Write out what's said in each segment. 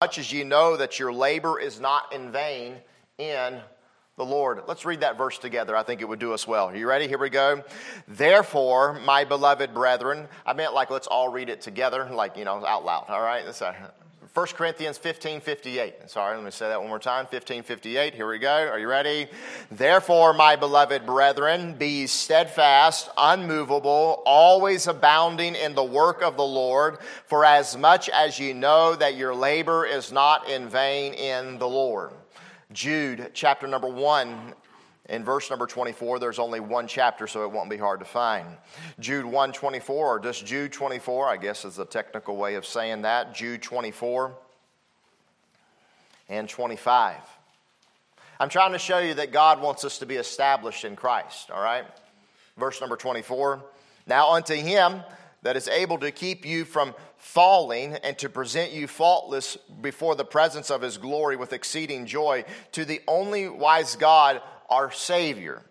much as you know that your labor is not in vain in the Lord. Let's read that verse together. I think it would do us well. Are you ready? Here we go. Therefore, my beloved brethren, I meant like let's all read it together, like, you know, out loud. All right? That's 1 Corinthians 15 58. Sorry, let me say that one more time. 15 58. Here we go. Are you ready? Therefore, my beloved brethren, be steadfast, unmovable, always abounding in the work of the Lord, for as much as you know that your labor is not in vain in the Lord. Jude chapter number 1 in verse number 24 there's only one chapter so it won't be hard to find. Jude 1 24 or just jude 24 i guess is the technical way of saying that. Jude 24 and 25 i'm trying to show you that god wants us to be established in christ all right? Verse number 24 now unto him that is able to keep you from falling and to present you faultless before the presence of his glory with exceeding joy to the only wise God, our Savior.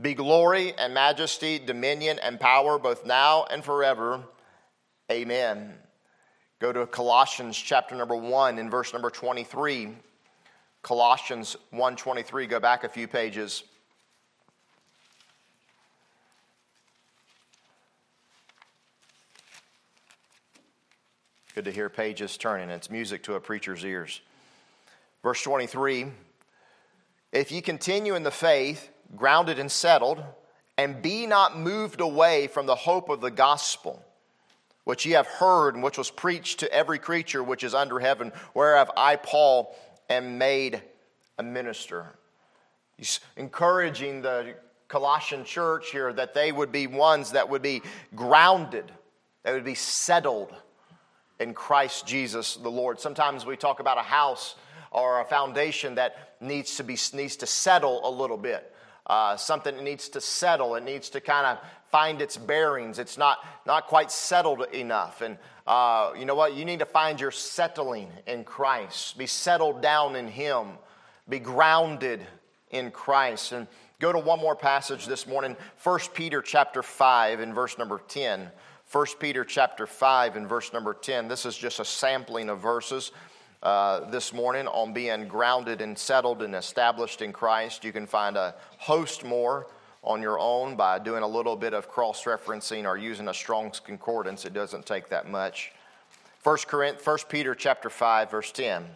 Be glory and majesty, dominion and power both now and forever. Amen. Go to Colossians chapter number 1 in verse number 23. Colossians 1:23 go back a few pages. Good to hear pages turning. It's music to a preacher's ears. Verse 23 If ye continue in the faith, grounded and settled, and be not moved away from the hope of the gospel, which ye have heard and which was preached to every creature which is under heaven, whereof I, Paul, am made a minister. He's encouraging the Colossian church here that they would be ones that would be grounded, that would be settled in Christ Jesus the Lord. Sometimes we talk about a house or a foundation that needs to be needs to settle a little bit. Uh, something that needs to settle. It needs to kind of find its bearings. It's not not quite settled enough. And uh, you know what? You need to find your settling in Christ. Be settled down in Him. Be grounded in Christ. And go to one more passage this morning. 1 Peter chapter five and verse number ten. 1 Peter chapter 5 and verse number 10. This is just a sampling of verses uh, this morning on being grounded and settled and established in Christ. You can find a host more on your own by doing a little bit of cross referencing or using a Strong's Concordance. It doesn't take that much. 1 Peter chapter 5 verse 10.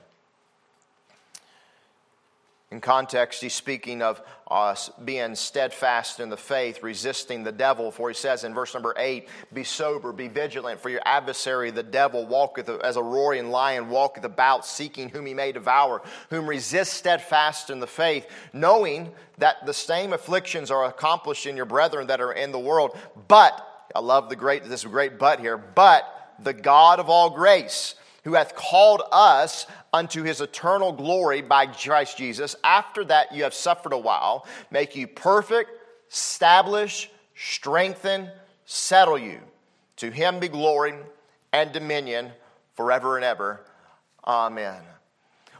In context, he's speaking of uh, us being steadfast in the faith, resisting the devil. For he says in verse number eight, Be sober, be vigilant, for your adversary, the devil, walketh uh, as a roaring lion, walketh about, seeking whom he may devour, whom resist steadfast in the faith, knowing that the same afflictions are accomplished in your brethren that are in the world. But, I love the great, this great but here, but the God of all grace, who hath called us unto his eternal glory by Christ Jesus. After that, you have suffered a while, make you perfect, establish, strengthen, settle you. To him be glory and dominion forever and ever. Amen.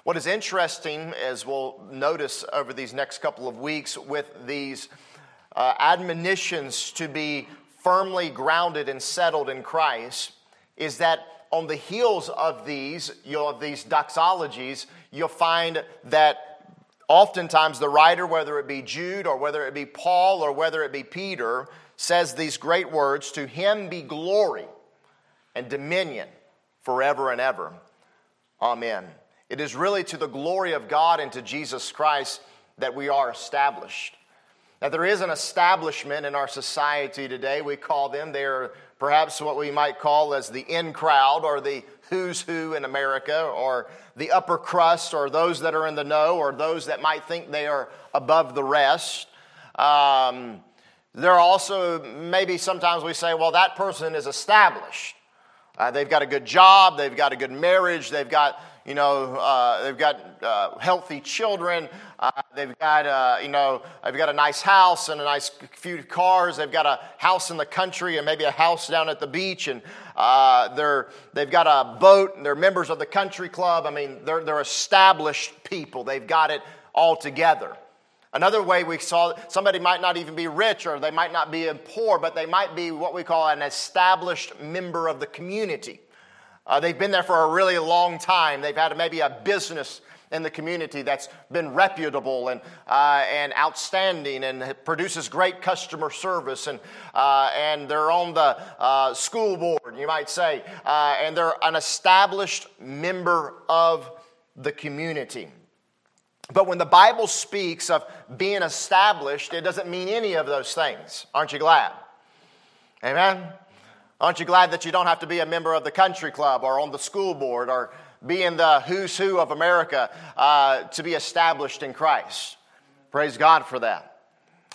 What is interesting, as we'll notice over these next couple of weeks, with these uh, admonitions to be firmly grounded and settled in Christ, is that on the heels of these, you'll these doxologies, you'll find that oftentimes the writer, whether it be Jude or whether it be Paul or whether it be Peter, says these great words To him be glory and dominion forever and ever. Amen. It is really to the glory of God and to Jesus Christ that we are established. Now, there is an establishment in our society today. We call them, they are perhaps what we might call as the in crowd or the who's who in America or the upper crust or those that are in the know or those that might think they are above the rest. Um, there are also maybe sometimes we say, well, that person is established. Uh, they've got a good job, they've got a good marriage, they've got you know, uh, they've got uh, healthy children. Uh, they've got, uh, you know, they've got a nice house and a nice few cars. They've got a house in the country and maybe a house down at the beach. And uh, they're, they've got a boat and they're members of the country club. I mean, they're, they're established people. They've got it all together. Another way we saw somebody might not even be rich or they might not be poor, but they might be what we call an established member of the community. Uh, they've been there for a really long time. They've had maybe a business in the community that's been reputable and, uh, and outstanding and produces great customer service. And, uh, and they're on the uh, school board, you might say, uh, and they're an established member of the community. But when the Bible speaks of being established, it doesn't mean any of those things. Aren't you glad? Amen? Aren't you glad that you don't have to be a member of the country club or on the school board or be in the who's who of America uh, to be established in Christ. Praise God for that.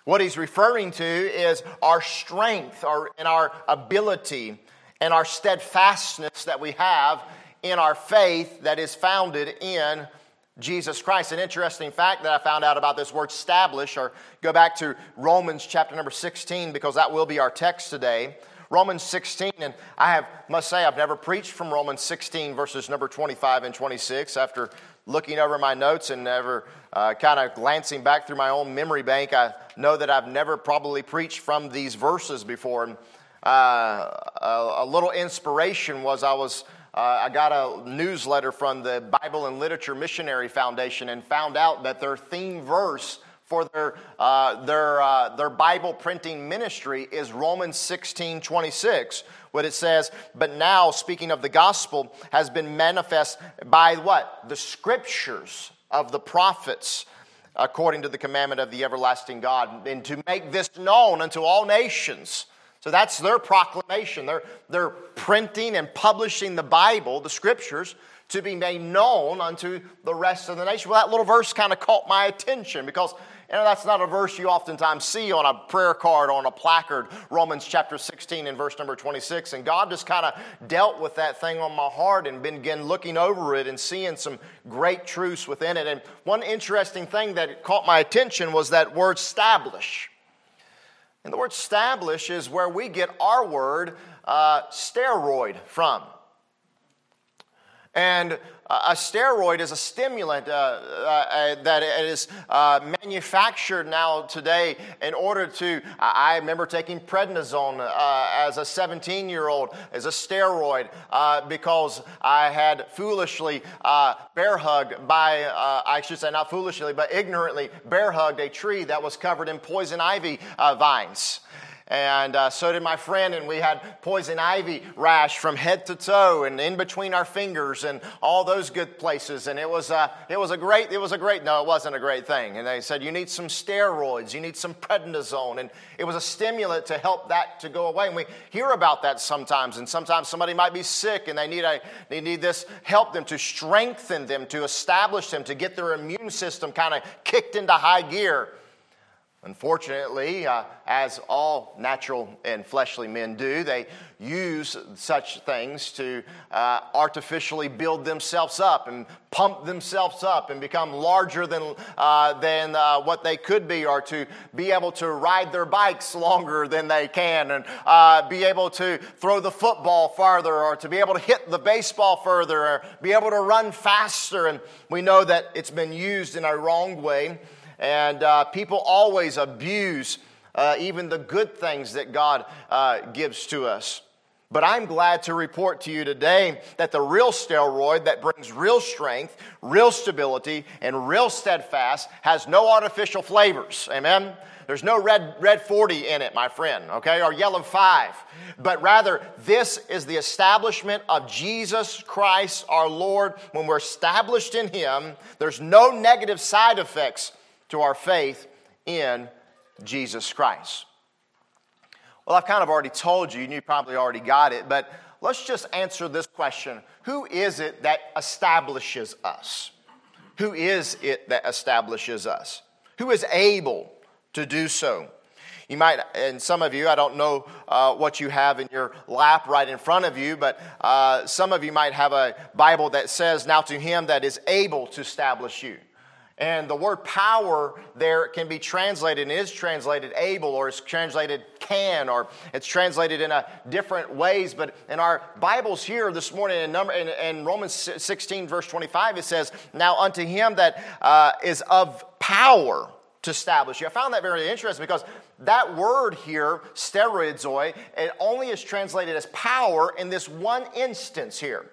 What he's referring to is our strength our, and our ability and our steadfastness that we have in our faith that is founded in Jesus Christ. An interesting fact that I found out about this word establish, or go back to Romans chapter number 16, because that will be our text today. Romans 16, and I have must say I've never preached from Romans 16 verses number 25 and 26 after looking over my notes and never uh, kind of glancing back through my own memory bank. I know that I've never probably preached from these verses before. And uh, a, a, little inspiration was I was. Uh, I got a newsletter from the Bible and Literature Missionary Foundation and found out that their theme verse for their, uh, their, uh, their Bible printing ministry is Romans 16 26, what it says, But now, speaking of the gospel, has been manifest by what? The scriptures of the prophets, according to the commandment of the everlasting God, and to make this known unto all nations. So that's their proclamation. They're, they're printing and publishing the Bible, the scriptures, to be made known unto the rest of the nation. Well, that little verse kind of caught my attention because you know, that's not a verse you oftentimes see on a prayer card, on a placard, Romans chapter 16 and verse number 26. And God just kind of dealt with that thing on my heart and began looking over it and seeing some great truths within it. And one interesting thing that caught my attention was that word establish. And the word establish is where we get our word uh, steroid from. And a steroid is a stimulant uh, uh, that is uh, manufactured now today in order to. I remember taking prednisone uh, as a 17 year old as a steroid uh, because I had foolishly uh, bear hugged by, I should say not foolishly, but ignorantly bear hugged a tree that was covered in poison ivy vines and uh, so did my friend, and we had poison ivy rash from head to toe and in between our fingers and all those good places. And it was, uh, it was a great, it was a great, no, it wasn't a great thing. And they said, you need some steroids, you need some prednisone. And it was a stimulant to help that to go away. And we hear about that sometimes. And sometimes somebody might be sick and they need, a, they need this help them to strengthen them, to establish them, to get their immune system kind of kicked into high gear. Unfortunately, uh, as all natural and fleshly men do, they use such things to uh, artificially build themselves up and pump themselves up and become larger than, uh, than uh, what they could be, or to be able to ride their bikes longer than they can, and uh, be able to throw the football farther, or to be able to hit the baseball further, or be able to run faster. And we know that it's been used in a wrong way. And uh, people always abuse uh, even the good things that God uh, gives to us. But I'm glad to report to you today that the real steroid that brings real strength, real stability, and real steadfast has no artificial flavors. Amen? There's no red, red 40 in it, my friend, okay, or yellow 5. But rather, this is the establishment of Jesus Christ our Lord. When we're established in Him, there's no negative side effects to our faith in Jesus Christ. Well, I've kind of already told you, and you probably already got it, but let's just answer this question Who is it that establishes us? Who is it that establishes us? Who is able to do so? You might, and some of you, I don't know uh, what you have in your lap right in front of you, but uh, some of you might have a Bible that says, Now to him that is able to establish you. And the word power there can be translated and is translated able or is translated can or it's translated in a different ways. But in our Bibles here this morning in, number, in, in Romans 16, verse 25, it says, Now unto him that uh, is of power to establish you. I found that very interesting because that word here, steroidzoi, it only is translated as power in this one instance here.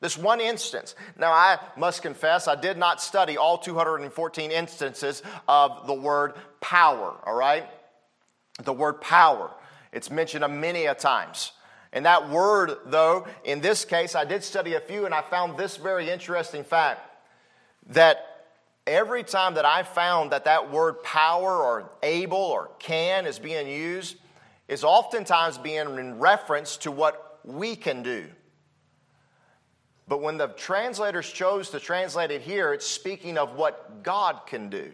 This one instance. Now, I must confess, I did not study all 214 instances of the word power, all right? The word power. It's mentioned many a times. And that word, though, in this case, I did study a few and I found this very interesting fact that every time that I found that that word power or able or can is being used, is oftentimes being in reference to what we can do. But when the translators chose to translate it here, it's speaking of what God can do.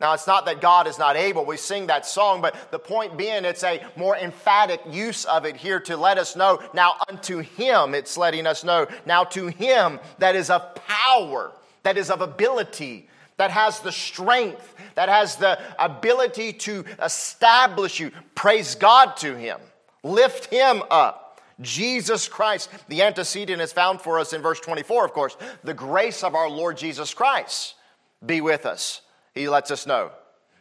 Now, it's not that God is not able. We sing that song, but the point being, it's a more emphatic use of it here to let us know. Now, unto Him, it's letting us know. Now, to Him that is of power, that is of ability, that has the strength, that has the ability to establish you. Praise God to Him. Lift Him up. Jesus Christ. The antecedent is found for us in verse 24, of course. The grace of our Lord Jesus Christ be with us. He lets us know.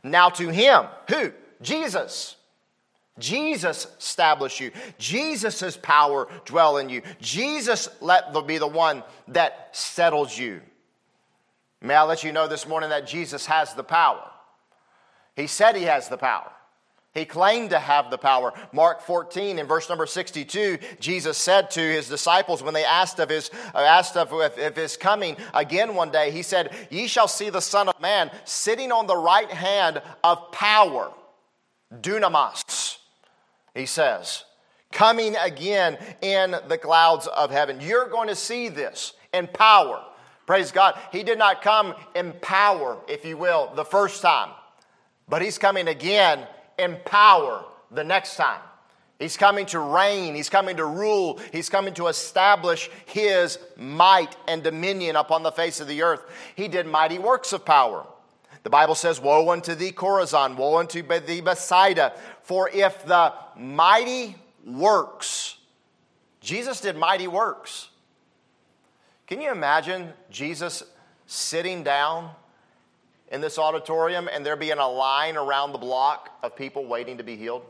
Now to him, who? Jesus. Jesus establish you. Jesus' power dwell in you. Jesus let be the one that settles you. May I let you know this morning that Jesus has the power. He said he has the power. He claimed to have the power. Mark 14 in verse number 62, Jesus said to his disciples when they asked of his, uh, asked of, of his coming again one day, he said, Ye shall see the Son of Man sitting on the right hand of power, dunamis, he says, coming again in the clouds of heaven. You're going to see this in power. Praise God. He did not come in power, if you will, the first time, but he's coming again in power the next time. He's coming to reign. He's coming to rule. He's coming to establish his might and dominion upon the face of the earth. He did mighty works of power. The Bible says, Woe unto thee, Chorazin, woe unto thee, Bethsaida. For if the mighty works, Jesus did mighty works. Can you imagine Jesus sitting down in this auditorium and there being a line around the block of people waiting to be healed?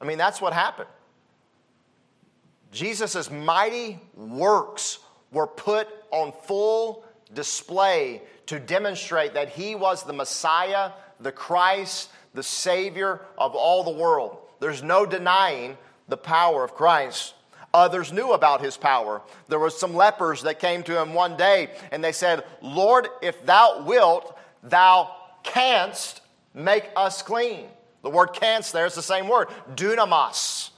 I mean, that's what happened. Jesus' mighty works were put on full display to demonstrate that he was the Messiah, the Christ, the Savior of all the world. There's no denying the power of Christ. Others knew about his power. There were some lepers that came to him one day and they said, Lord, if thou wilt, thou canst make us clean. The word canst there is the same word, dunamis.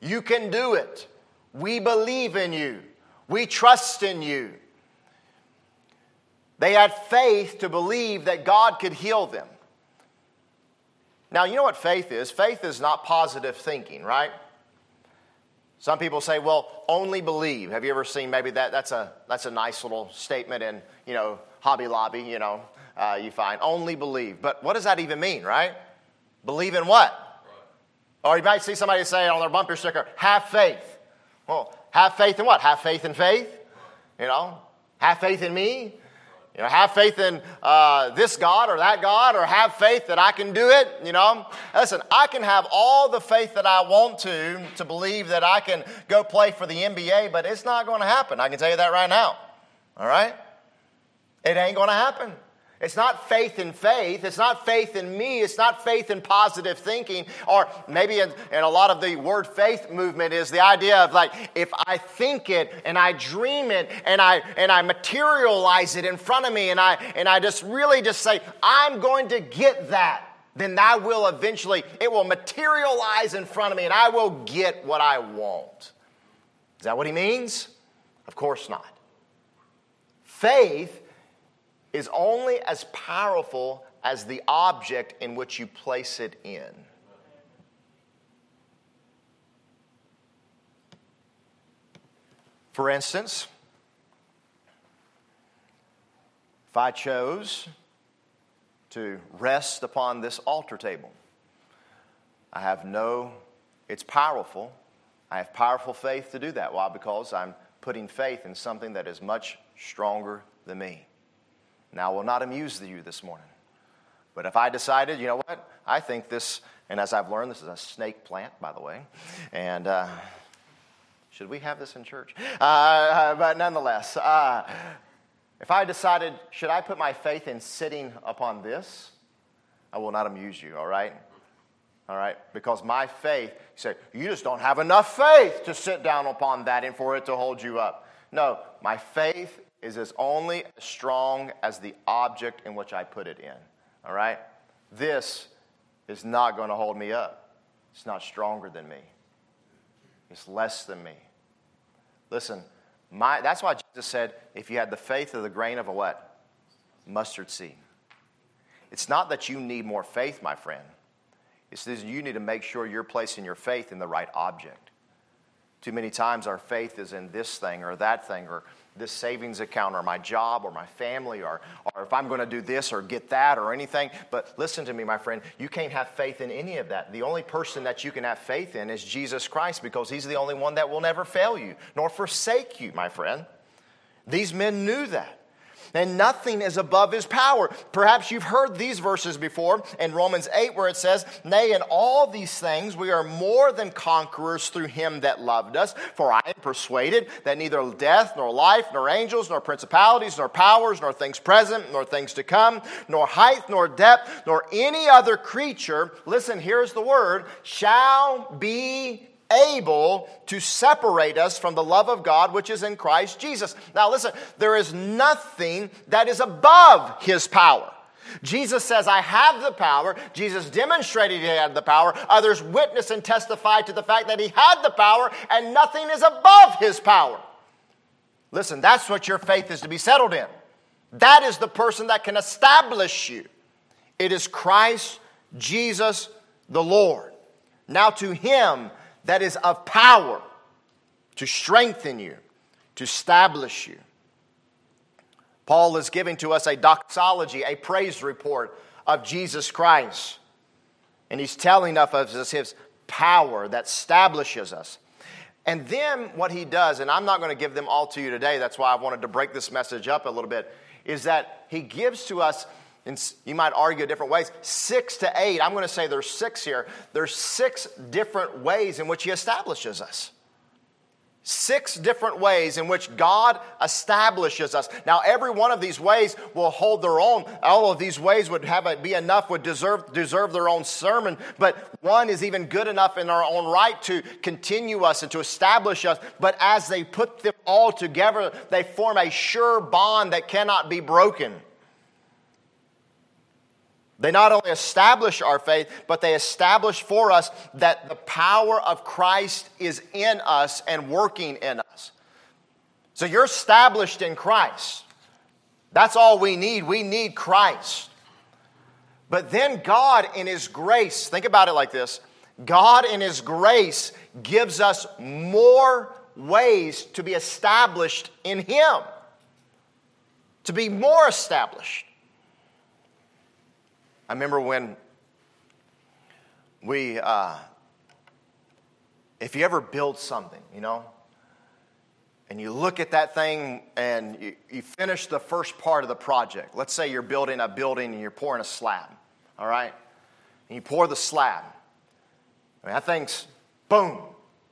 You can do it. We believe in you. We trust in you. They had faith to believe that God could heal them. Now, you know what faith is? Faith is not positive thinking, right? Some people say, well, only believe. Have you ever seen maybe that? That's a, that's a nice little statement in, you know, Hobby Lobby, you know, uh, you find. Only believe. But what does that even mean, right? Believe in what? Right. Or you might see somebody say on their bumper sticker, have faith. Well, have faith in what? Have faith in faith? You know, have faith in me? You know, have faith in uh, this God or that God, or have faith that I can do it. You know, listen, I can have all the faith that I want to to believe that I can go play for the NBA, but it's not going to happen. I can tell you that right now. All right, it ain't going to happen. It's not faith in faith. It's not faith in me. It's not faith in positive thinking. Or maybe in, in, a lot of the word faith movement is the idea of like, if I think it and I dream it and I, and I materialize it in front of me and I, and I just really just say, I'm going to get that, then that will eventually, it will materialize in front of me and I will get what I want. Is that what he means? Of course not. Faith is only as powerful as the object in which you place it in. For instance, if I chose to rest upon this altar table, I have no, it's powerful. I have powerful faith to do that. Why? Because I'm putting faith in something that is much stronger than me. Now, will not amuse you this morning. But if I decided, you know what, I think this, and as I've learned, this is a snake plant, by the way, and uh, Should we have this in church? Uh, but nonetheless, uh, if I decided, should I put my faith in sitting upon this? I will not amuse you, all right? All right? Because my faith, you say, you just don't have enough faith to sit down upon that and for it to hold you up. No, my faith is as only as strong as the object in which I put it in. All right? This is not going to hold me up. It's not stronger than me. It's less than me. Listen, my, that's why Jesus said, if you had the faith of the grain of a what? Mustard seed. It's not that you need more faith, my friend. It's that you need to make sure you're placing your faith in the right object. Too many times our faith is in this thing or that thing or this savings account or my job or my family or, or if I'm going to do this or get that or anything. But listen to me, my friend, you can't have faith in any of that. The only person that you can have faith in is Jesus Christ because he's the only one that will never fail you nor forsake you, my friend. These men knew that and nothing is above his power. Perhaps you've heard these verses before in Romans 8, where it says, Nay, in all these things we are more than conquerors through him that loved us. For I am persuaded that neither death, nor life, nor angels, nor principalities, nor powers, nor things present, nor things to come, nor height, nor depth, nor any other creature, listen, here's the word, shall be able to separate us from the love of God which is in Christ Jesus. Now, listen, there is nothing that is above his power. Jesus says, I have the power. Jesus demonstrated he had the power. Others witness and testify to the fact that he had the power, and nothing is above his power. Listen, that's what your faith is to be settled in. That is the person that can establish you. It is Christ Jesus the Lord. Now, to him that is of power to strengthen you, to establish you. Paul is giving to us a doxology, a praise report of Jesus Christ. And he's telling us of his power that establishes us. And then what he does, and I'm not going to give them all to you today, that's why I wanted to break this message up a little bit, is that he gives to us and you might argue different ways, six to eight. I'm going to say there's six here. There's six different ways in which He establishes us. Six different ways in which God establishes us. Now, every one of these ways will hold their own. All of these ways would have a, be enough, would deserve, deserve their own sermon, but one is even good enough in our own right to continue us and to establish us. But as they put them all together, they form a sure bond that cannot be broken. They not only establish our faith, but they establish for us that the power of Christ is in us and working in us. So you're established in Christ. That's all we need. We need Christ. But then God, in His grace, think about it like this God, in His grace, gives us more ways to be established in Him, to be more established. I remember when we, uh, if you ever build something, you know, and you look at that thing and you, you finish the first part of the project. Let's say you're building a building and you're pouring a slab, all right? And you pour the slab. I mean, that thing's boom,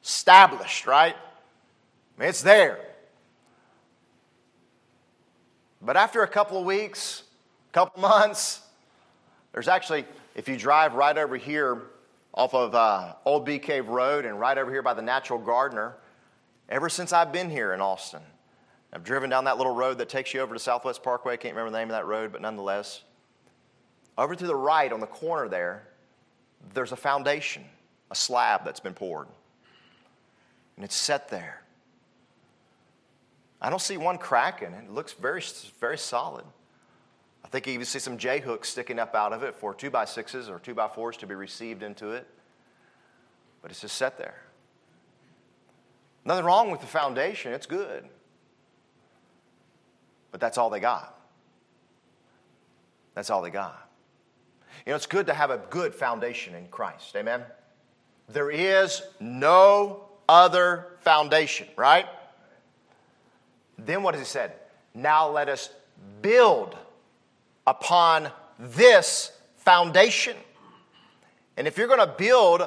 established, right? I mean, it's there. But after a couple of weeks, a couple months, there's actually, if you drive right over here off of uh, Old Bee Cave Road and right over here by the Natural Gardener, ever since I've been here in Austin, I've driven down that little road that takes you over to Southwest Parkway. I can't remember the name of that road, but nonetheless. Over to the right on the corner there, there's a foundation, a slab that's been poured. And it's set there. I don't see one crack in it. It looks very, very solid. I think you even see some J hooks sticking up out of it for two by sixes or two by fours to be received into it. But it's just set there. Nothing wrong with the foundation, it's good. But that's all they got. That's all they got. You know, it's good to have a good foundation in Christ. Amen? There is no other foundation, right? Then what has he said? Now let us build upon this foundation. And if you're going to build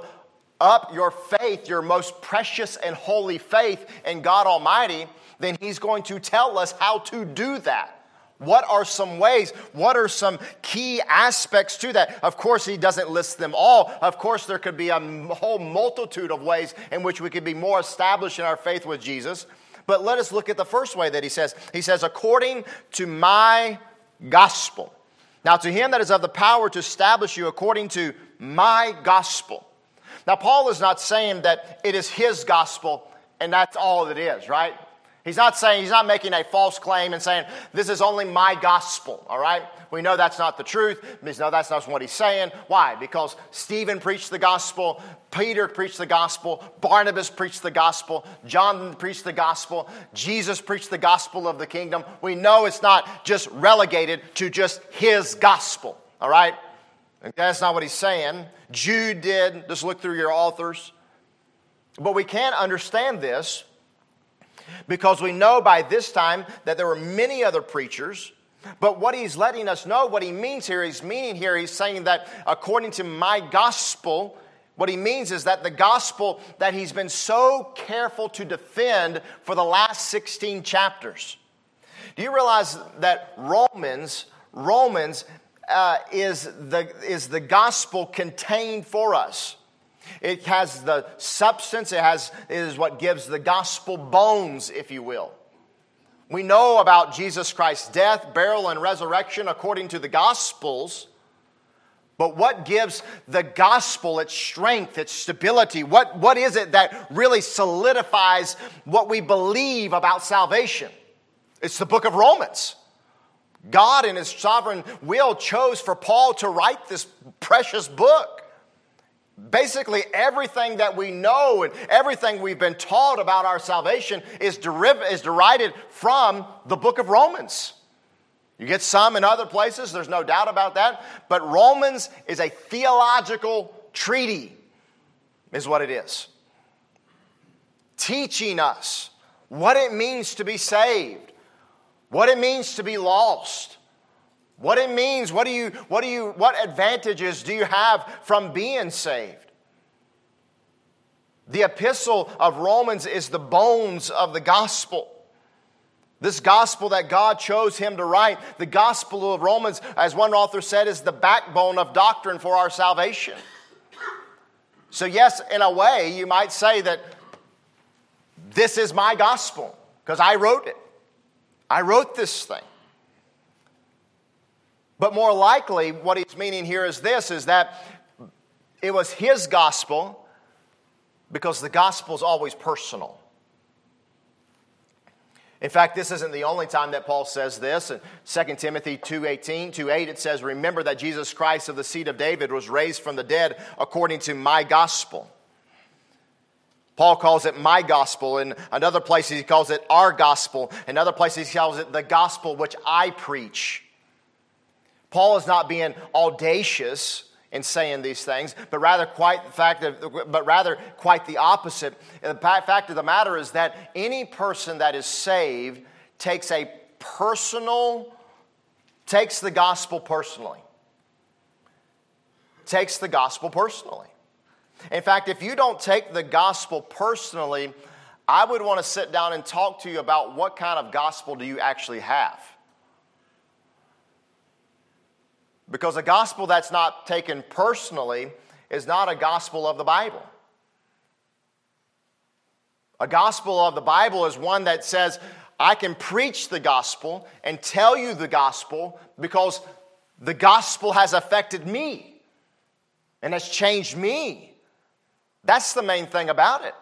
up your faith, your most precious and holy faith in God Almighty, then He's going to tell us how to do that. What are some ways? What are some key aspects to that? Of course, he doesn't list them all. Of course, there could be a whole multitude of ways in which we could be more established in our faith with Jesus. But let us look at the first way that he says. He says, according to my gospel. Now, to him that is of the power to establish you according to my gospel. Now, Paul is not saying that it is his gospel and that's all it is, right? He's not saying, he's not making a false claim and saying, this is only my gospel, all right? We know that's not the truth. We know that's not what he's saying. Why? Because Stephen preached the gospel, Peter preached the gospel, Barnabas preached the gospel, John preached the gospel, Jesus preached the gospel of the kingdom. We know it's not just relegated to just his gospel, all right? That's not what he's saying. Jude did. Just look through your authors. But we can't understand this because we know by this time that there were many other preachers. But what he's letting us know, what he means here, he's meaning here, he's saying that according to my gospel, what he means is that the gospel that he's been so careful to defend for the last 16 chapters. Do you realize that Romans, Romans uh, is, the, is the gospel contained for us? It has the substance, it, has, it is what gives the gospel bones, if you will. We know about Jesus Christ's death, burial, and resurrection according to the gospels. But what gives the gospel its strength, its stability? What, what is it that really solidifies what we believe about salvation? It's the book of Romans. God, in His sovereign will, chose for Paul to write this precious book. Basically, everything that we know and everything we've been taught about our salvation is, deriv- is derided from the book of Romans. You get some in other places, there's no doubt about that. But Romans is a theological treaty, is what it is. Teaching us what it means to be saved, what it means to be lost, what it means, what do you, what do you, what advantages do you have from being saved? The epistle of Romans is the bones of the gospel. This gospel that God chose him to write, the gospel of Romans, as one author said, is the backbone of doctrine for our salvation. So, yes, in a way, you might say that this is my gospel because I wrote it. I wrote this thing. But more likely, what he's meaning here is this is that it was his gospel because the gospel is always personal. In fact, this isn't the only time that Paul says this. In 2 Timothy 2.18, 2.8, it says, Remember that Jesus Christ of the seed of David was raised from the dead according to my gospel. Paul calls it my gospel. In another place, he calls it our gospel. In other places, he calls it the gospel which I preach. Paul is not being audacious in saying these things, but rather quite the fact of, but rather quite the opposite. And the fact of the matter is that any person that is saved takes a personal, takes the gospel personally. Takes the gospel personally. In fact, if you don't take the gospel personally, I would want to sit down and talk to you about what kind of gospel do you actually have. Because a gospel that's not taken personally is not a gospel of the Bible. A gospel of the Bible is one that says, I can preach the gospel and tell you the gospel because the gospel has affected me and has changed me. That's the main thing about it.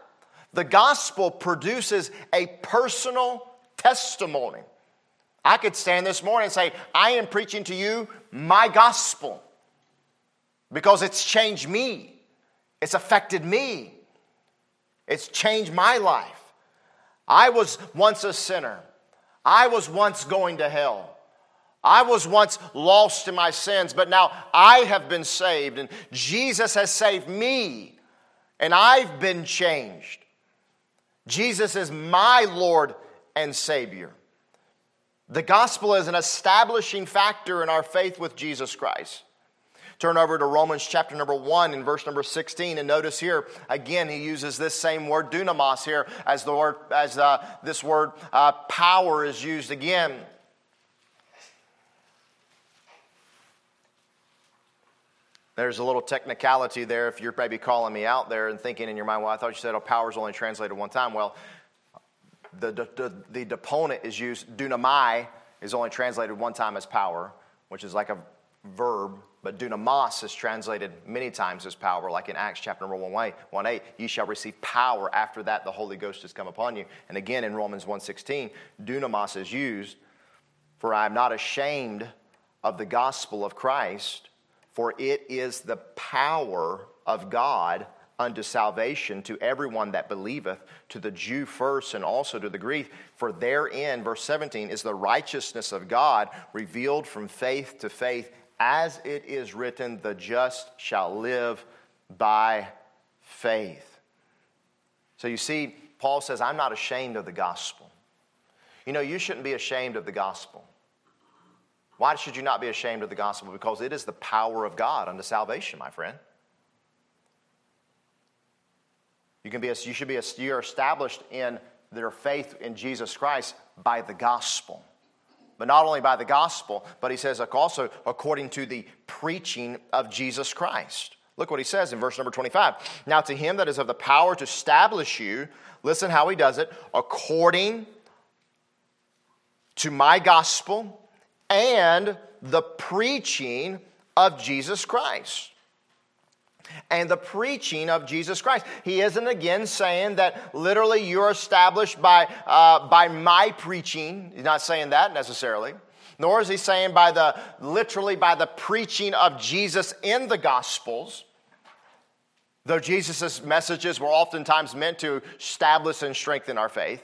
The gospel produces a personal testimony. I could stand this morning and say, I am preaching to you my gospel because it's changed me, it's affected me, it's changed my life. I was once a sinner, I was once going to hell. I was once lost in my sins, but now I have been saved, and Jesus has saved me, and I've been changed. Jesus is my Lord and Savior. The gospel is an establishing factor in our faith with Jesus Christ. Turn over to Romans chapter number 1 and verse number 16 and notice here again he uses this same word dunamis here as the word as uh, this word uh, power is used again. There's a little technicality there if you're maybe calling me out there and thinking in your mind, well, I thought you said oh, power is only translated one time. Well, the, the, the deponent is used, dunamai is only translated one time as power, which is like a verb, but dunamis is translated many times as power, like in Acts chapter number 1, 1 8, ye shall receive power. After that, the Holy Ghost has come upon you. And again, in Romans 1 16, dunamis is used, for I am not ashamed of the gospel of Christ, for it is the power of God unto salvation to everyone that believeth, to the Jew first and also to the Greek. For therein, verse 17, is the righteousness of God revealed from faith to faith as it is written, the just shall live by faith. So you see, Paul says, I'm not ashamed of the gospel. You know, you shouldn't be ashamed of the gospel. Why should you not be ashamed of the gospel? Because it is the power of God unto salvation, my friend. You can be a, you should be a, you're established in their faith in Jesus Christ by the gospel but not only by the gospel, but he says also according to the preaching of Jesus Christ. Look what he says in verse number 25. Now, to him that is of the power to establish you, listen how he does it, according to my gospel and the preaching of Jesus Christ and the preaching of Jesus Christ. He isn't again saying that literally you're established by, uh, by my preaching. He's not saying that necessarily. Nor is he saying by the literally by the preaching of Jesus in the Gospels. Though Jesus' messages were oftentimes meant to establish and strengthen our faith.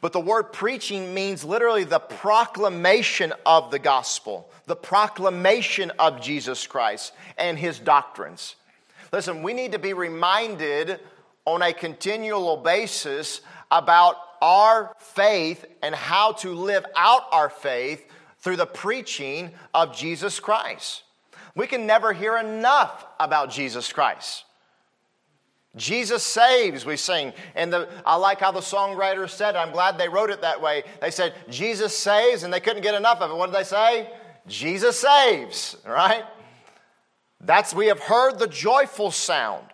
But the word preaching means literally the proclamation of the gospel, the proclamation of Jesus Christ and his doctrines. Listen, we need to be reminded on a continual basis about our faith and how to live out our faith through the preaching of Jesus Christ. We can never hear enough about Jesus Christ. Jesus saves, we sing. And the, I like how the songwriter said, I'm glad they wrote it that way. They said, Jesus saves, and they couldn't get enough of it. What did they say? Jesus saves, right? That's, we have heard the joyful sound.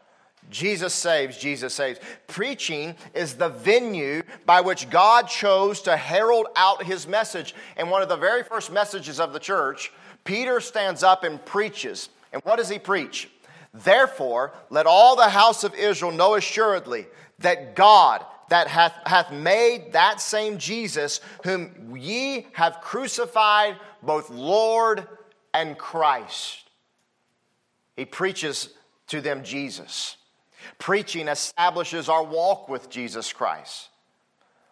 Jesus saves, Jesus saves. Preaching is the venue by which God chose to herald out his message. And one of the very first messages of the church, Peter stands up and preaches. And what does he preach? Therefore, let all the house of Israel know assuredly that God, that hath, hath made that same Jesus, whom ye have crucified, both Lord and Christ. He preaches to them Jesus. Preaching establishes our walk with Jesus Christ.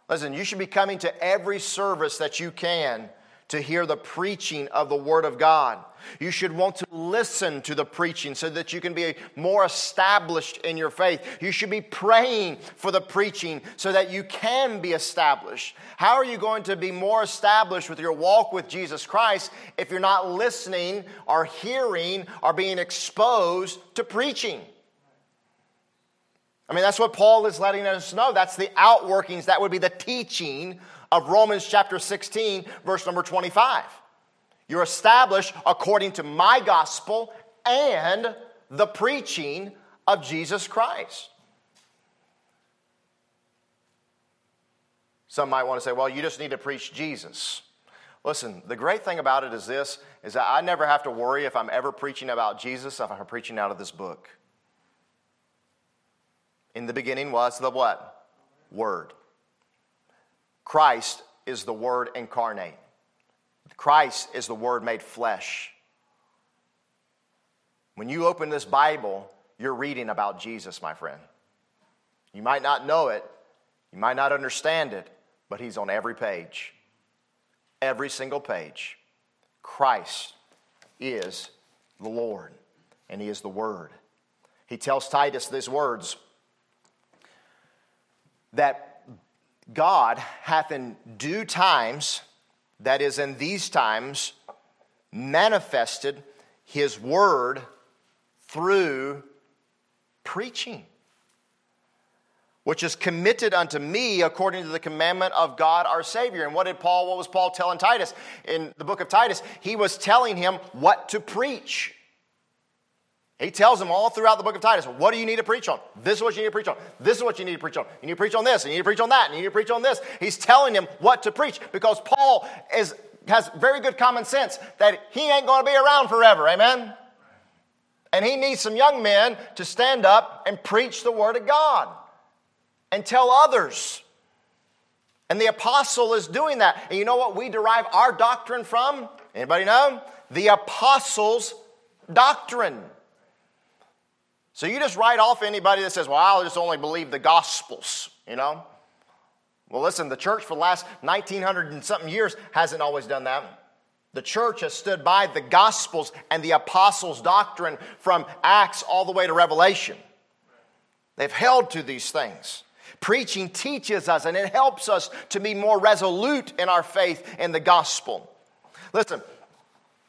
Listen, you should be coming to every service that you can to hear the preaching of the Word of God. You should want to listen to the preaching so that you can be more established in your faith. You should be praying for the preaching so that you can be established. How are you going to be more established with your walk with Jesus Christ if you're not listening or hearing or being exposed to preaching? I mean, that's what Paul is letting us know. That's the outworkings, that would be the teaching of Romans chapter 16, verse number 25. You're established according to my gospel and the preaching of Jesus Christ. Some might want to say, well, you just need to preach Jesus. Listen, the great thing about it is this is that I never have to worry if I'm ever preaching about Jesus if I'm preaching out of this book. In the beginning was the what? Word. Christ is the Word incarnate. Christ is the Word made flesh. When you open this Bible, you're reading about Jesus, my friend. You might not know it, you might not understand it, but He's on every page. Every single page. Christ is the Lord, and He is the Word. He tells Titus these words that God hath in due times, that is, in these times, manifested his word through preaching, which is committed unto me according to the commandment of God our Savior. And what did Paul, what was Paul telling Titus in the book of Titus? He was telling him what to preach. He tells them all throughout the book of Titus, what do you need to preach on? This is what you need to preach on. This is what you need to preach on. You need to preach on this, and you need to preach on that, and you need to preach on this. He's telling them what to preach because Paul is, has very good common sense that he ain't going to be around forever. Amen? And he needs some young men to stand up and preach the word of God and tell others. And the apostle is doing that. And you know what we derive our doctrine from? Anybody know? The apostles' doctrine. So you just write off anybody that says, well, I'll just only believe the gospels, you know? Well, listen, the church for the last 1900 and something years hasn't always done that. The church has stood by the gospels and the apostles' doctrine from Acts all the way to Revelation. They've held to these things. Preaching teaches us and it helps us to be more resolute in our faith in the gospel. Listen,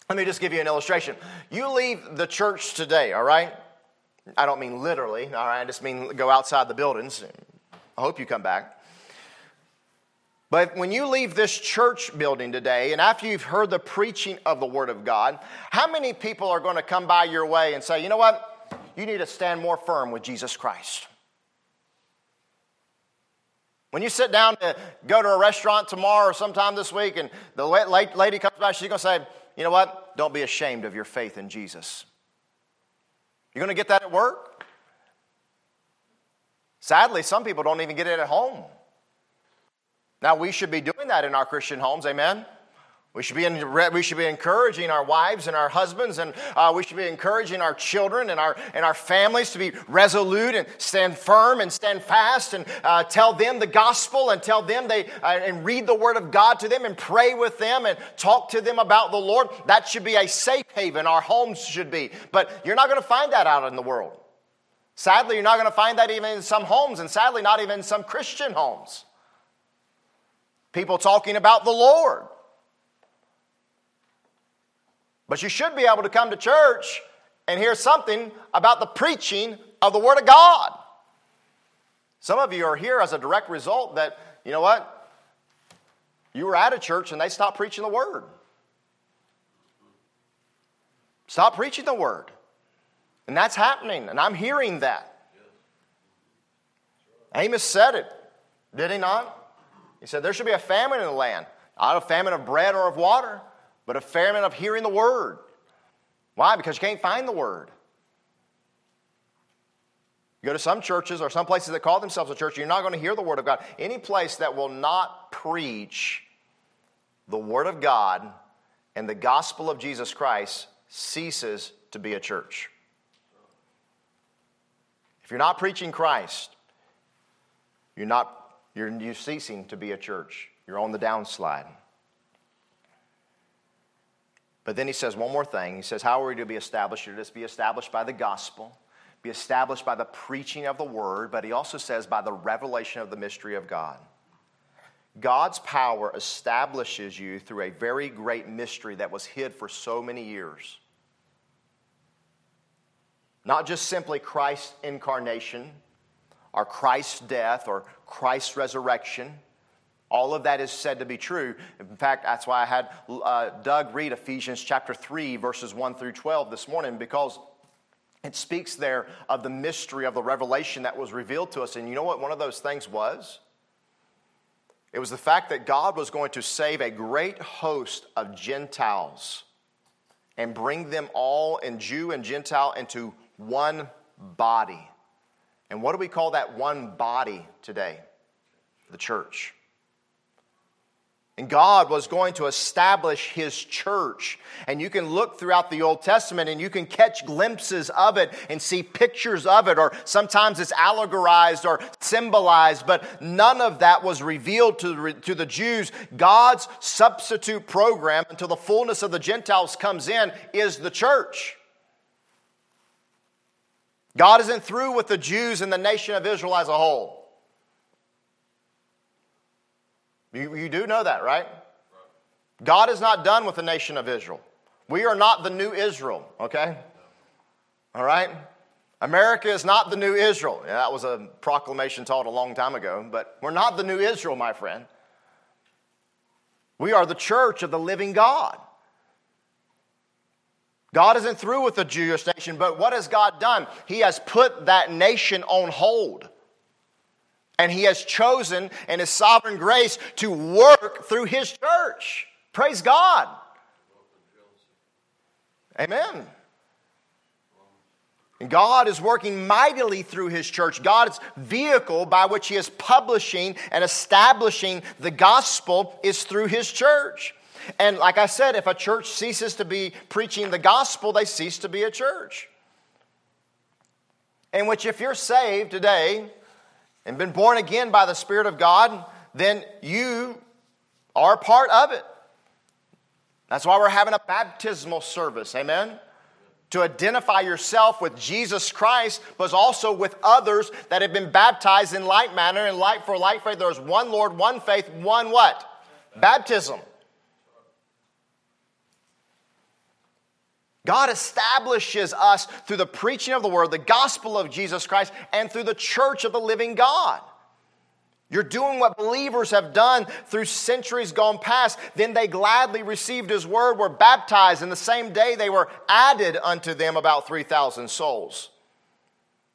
let me just give you an illustration. You leave the church today, all right? I don't mean literally, all right? I just mean go outside the buildings. I hope you come back. But when you leave this church building today, and after you've heard the preaching of the Word of God, how many people are going to come by your way and say, you know what? You need to stand more firm with Jesus Christ? When you sit down to go to a restaurant tomorrow or sometime this week, and the lady comes by, she's going to say, you know what? Don't be ashamed of your faith in Jesus. You're going to get that at work? Sadly, some people don't even get it at home. Now, we should be doing that in our Christian homes, amen? We should, be in, we should be encouraging our wives and our husbands, and uh, we should be encouraging our children and our, and our families to be resolute and stand firm and stand fast and uh, tell them the gospel and tell them they uh, and read the word of God to them and pray with them and talk to them about the Lord. That should be a safe haven. Our homes should be. But you're not going to find that out in the world. Sadly, you're not going to find that even in some homes, and sadly, not even in some Christian homes. People talking about the Lord but you should be able to come to church and hear something about the preaching of the Word of God. Some of you are here as a direct result that, you know what? You were at a church and they stopped preaching the Word. Stop preaching the Word. And that's happening, and I'm hearing that. Amos said it, did he not? He said, There should be a famine in the land, not a famine of bread or of water, but a famine of hearing the word. Why? Because you can't find the word. You go to some churches or some places that call themselves a church, you're not going to hear the word of God. Any place that will not preach the word of God and the gospel of Jesus Christ ceases to be a church. If you're not preaching Christ, you're not you're, you're ceasing to be a church. You're on the downslide. But then he says one more thing. He says, How are we to be established? You're to be established by the gospel, be established by the preaching of the word, but he also says by the revelation of the mystery of God. God's power establishes you through a very great mystery that was hid for so many years. Not just simply Christ's incarnation, or Christ's death, or Christ's resurrection all of that is said to be true. In fact, that's why I had uh, Doug read Ephesians chapter 3, verses 1 through 12 this morning, because it speaks there of the mystery of the revelation that was revealed to us. And you know what one of those things was? It was the fact that God was going to save a great host of Gentiles and bring them all in Jew and Gentile into one body. And what do we call that one body today? The church. And God was going to establish His church. And you can look throughout the Old Testament and you can catch glimpses of it and see pictures of it, or sometimes it's allegorized or symbolized, but none of that was revealed to the, to the Jews. God's substitute program until the fullness of the Gentiles comes in is the church. God isn't through with the Jews and the nation of Israel as a whole. You, you do know that, right? God is not done with the nation of Israel. We are not the new Israel, okay? All right? America is not the new Israel. Yeah, that was a proclamation taught a long time ago, but we're not the new Israel, my friend. We are the church of the living God. God isn't through with the Jewish nation, but what has God done? He has put that nation on hold. And He has chosen in His sovereign grace to work through His church. Praise God. Amen. And God is working mightily through His church. God's vehicle by which He is publishing and establishing the gospel is through His church. And like I said, if a church ceases to be preaching the gospel, they cease to be a church. In which, if you're saved today and been born again by the Spirit of God, then you are part of it. That's why we're having a baptismal service. Amen? To identify yourself with Jesus Christ, but also with others that have been baptized in like manner and like for like faith. There's one Lord, one faith, one what? Baptism. God establishes us through the preaching of the word, the gospel of Jesus Christ, and through the church of the living God. You're doing what believers have done through centuries gone past. Then they gladly received his word, were baptized, and the same day they were added unto them about 3,000 souls.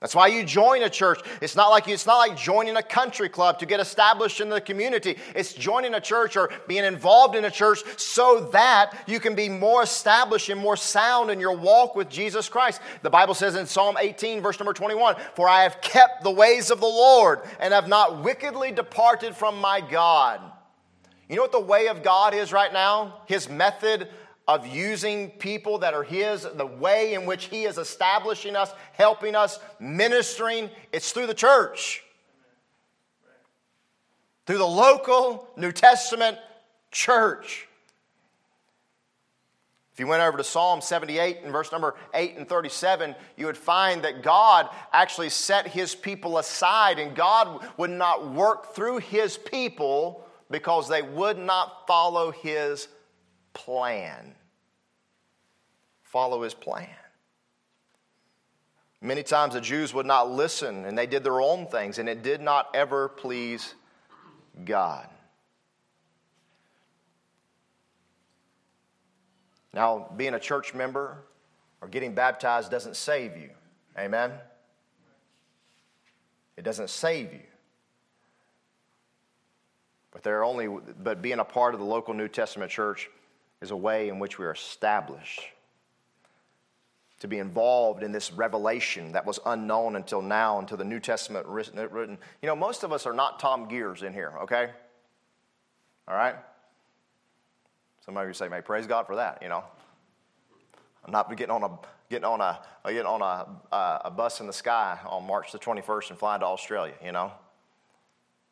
That's why you join a church. It's not like you, it's not like joining a country club to get established in the community. It's joining a church or being involved in a church so that you can be more established and more sound in your walk with Jesus Christ. The Bible says in Psalm 18 verse number 21, "For I have kept the ways of the Lord and have not wickedly departed from my God." You know what the way of God is right now? His method of using people that are His, the way in which He is establishing us, helping us, ministering, it's through the church. Through the local New Testament church. If you went over to Psalm 78 and verse number 8 and 37, you would find that God actually set his people aside and God would not work through his people because they would not follow his plan follow his plan. Many times the Jews would not listen and they did their own things, and it did not ever please God. Now, being a church member or getting baptized doesn't save you. Amen? It doesn't save you. But there are only but being a part of the local New Testament church is a way in which we are established to be involved in this revelation that was unknown until now, until the New Testament written. You know, most of us are not Tom Gears in here, okay? All right? Some of you say, "May praise God for that." You know, I'm not getting on a getting on a getting on a, a bus in the sky on March the 21st and flying to Australia. You know,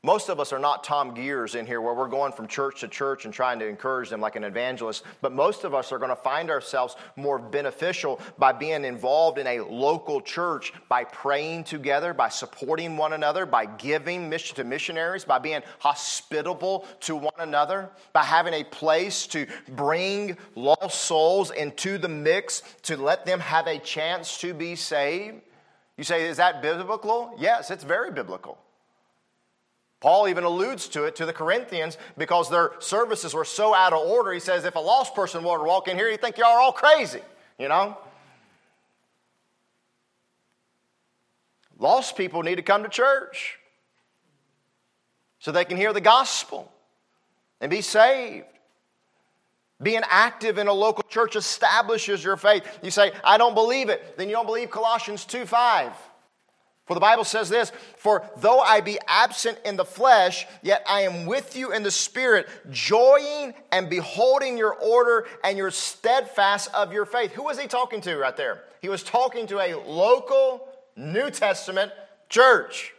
most of us are not Tom Gears in here where we're going from church to church and trying to encourage them like an evangelist, but most of us are going to find ourselves more beneficial by being involved in a local church, by praying together, by supporting one another, by giving mission to missionaries, by being hospitable to one another, by having a place to bring lost souls into the mix to let them have a chance to be saved. You say, is that biblical? Yes, it's very biblical. Paul even alludes to it to the Corinthians because their services were so out of order. He says, if a lost person were to walk in here, he'd think y'all are all crazy, you know? Lost people need to come to church so they can hear the gospel and be saved. Being active in a local church establishes your faith. You say, I don't believe it. Then you don't believe Colossians 2 5. For the Bible says this For though I be absent in the flesh, yet I am with you in the spirit, joying and beholding your order and your steadfast of your faith. Who was he talking to right there? He was talking to a local New Testament church.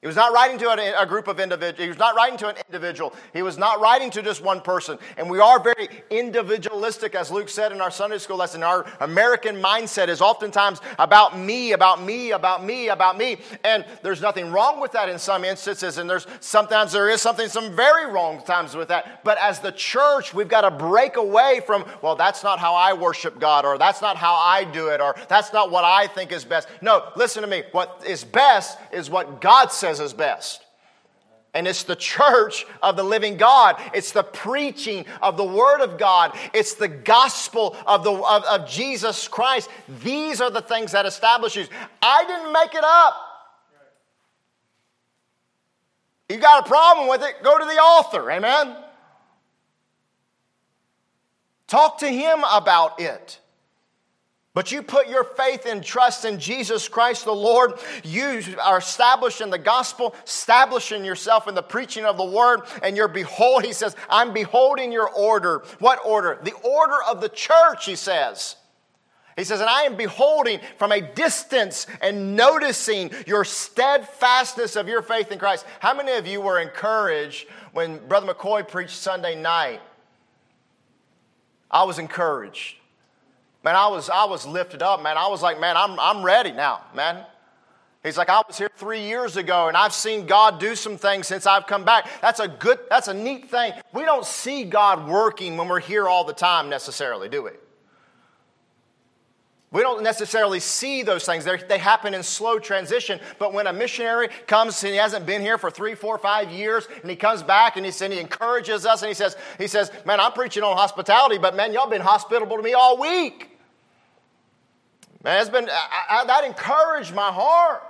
He was not writing to a, group of individuals. He was not writing to an individual. He was not writing to just one person. And we are very individualistic, as Luke said in our Sunday school lesson. Our American mindset is oftentimes about me, about me, about me, about me. And there's nothing wrong with that in some instances. And there's sometimes there is something, some very wrong times with that. But as the church, we've got to break away from, well, that's not how I worship God, or that's not how I do it, or that's not what I think is best. No, listen to me. What is best is what God says says is best. And it's the church of the living God. It's the preaching of the Word of God. It's the gospel of, the, of, of Jesus Christ. These are the things that establish you. I didn't make it up. You got a problem with it, go to the author. Amen? Talk to him about it. But you put your faith and trust in Jesus Christ the Lord. You are established in the gospel, establishing yourself in the preaching of the word, and you're behold, he says, I'm beholding your order. What order? The order of the church, he says. He says, and I am beholding from a distance and noticing your steadfastness of your faith in Christ. How many of you were encouraged when Brother McCoy preached Sunday night? I was encouraged. Man, I was, I was lifted up, man. I was like, man, I'm, I'm ready now, man. He's like, I was here three years ago and I've seen God do some things since I've come back. That's a good, that's a neat thing. We don't see God working when we're here all the time necessarily, do we? We don't necessarily see those things. They're, they happen in slow transition. But when a missionary comes and he hasn't been here for three, four, five years, and he comes back and he, and he encourages us and he says, he says, Man, I'm preaching on hospitality, but man, y'all been hospitable to me all week. Man, it's been, I, I, that encouraged my heart.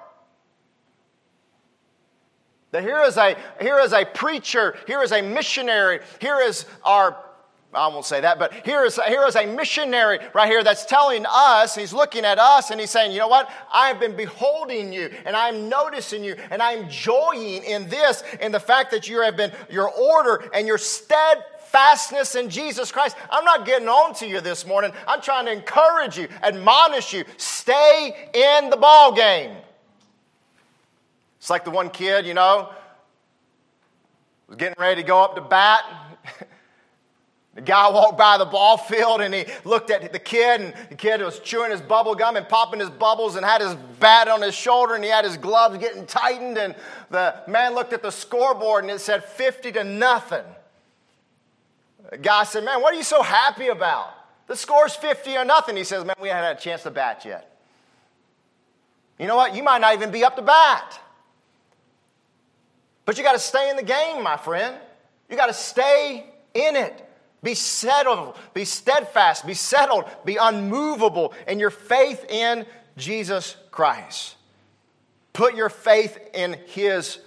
That here is a here is a preacher, here is a missionary, here is our I won't say that, but here is, here is a missionary right here that's telling us, he's looking at us and he's saying, you know what? I've been beholding you and I'm noticing you and I'm joying in this, in the fact that you have been, your order and your steadfastness in Jesus Christ. I'm not getting on to you this morning. I'm trying to encourage you, admonish you, stay in the ball game. It's like the one kid, you know, was getting ready to go up to bat. The guy walked by the ball field and he looked at the kid, and the kid was chewing his bubble gum and popping his bubbles and had his bat on his shoulder and he had his gloves getting tightened. And the man looked at the scoreboard and it said 50 to nothing. The guy said, Man, what are you so happy about? The score's 50 or nothing. He says, Man, we haven't had a chance to bat yet. You know what? You might not even be up to bat. But you got to stay in the game, my friend. You got to stay in it. Be settled, be steadfast, be settled, be unmovable in your faith in Jesus Christ. Put your faith in His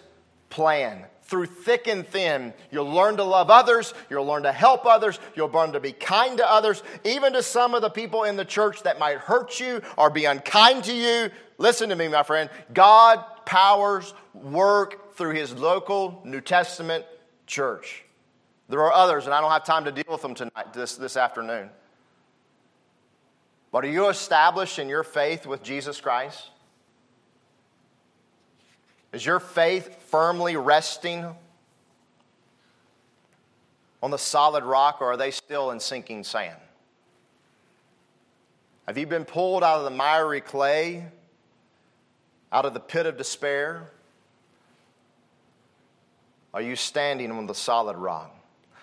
plan. Through thick and thin, you'll learn to love others, you'll learn to help others, you'll learn to be kind to others, even to some of the people in the church that might hurt you or be unkind to you. Listen to me, my friend. God powers work through His local New Testament church. There are others, and I don't have time to deal with them tonight, this, this afternoon. But are you established in your faith with Jesus Christ? Is your faith firmly resting on the solid rock, or are they still in sinking sand? Have you been pulled out of the miry clay, out of the pit of despair? Are you standing on the solid rock?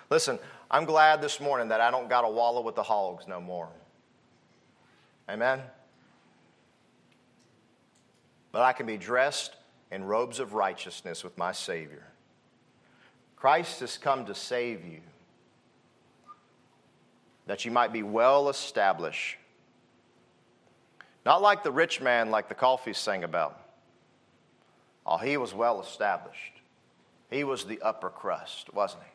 Listen, I'm glad this morning that I don't got to wallow with the hogs no more. Amen? But I can be dressed in robes of righteousness with my Savior. Christ has come to save you, that you might be well established. Not like the rich man, like the coffee sang about. Oh, he was well established. He was the upper crust, wasn't he?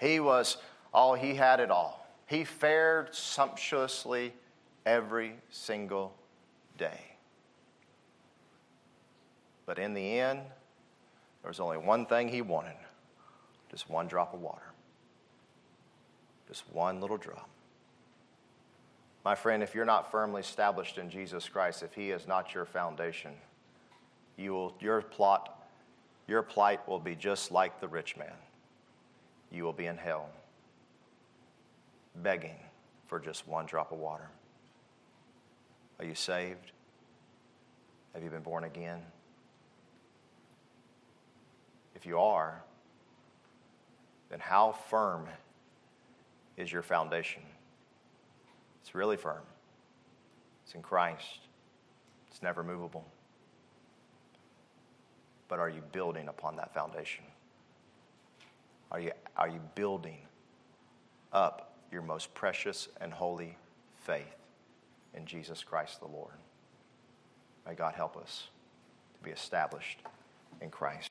He was, all, he had it all. He fared sumptuously every single day. But in the end, there was only one thing he wanted just one drop of water. Just one little drop. My friend, if you're not firmly established in Jesus Christ, if He is not your foundation, you will, your plot your plight will be just like the rich man. You will be in hell, begging for just one drop of water. Are you saved? Have you been born again? If you are, then how firm is your foundation? It's really firm. It's in Christ. It's never movable. But are you building upon that foundation? Are you, are you building up your most precious and holy faith in Jesus Christ the Lord? May God help us to be established in Christ.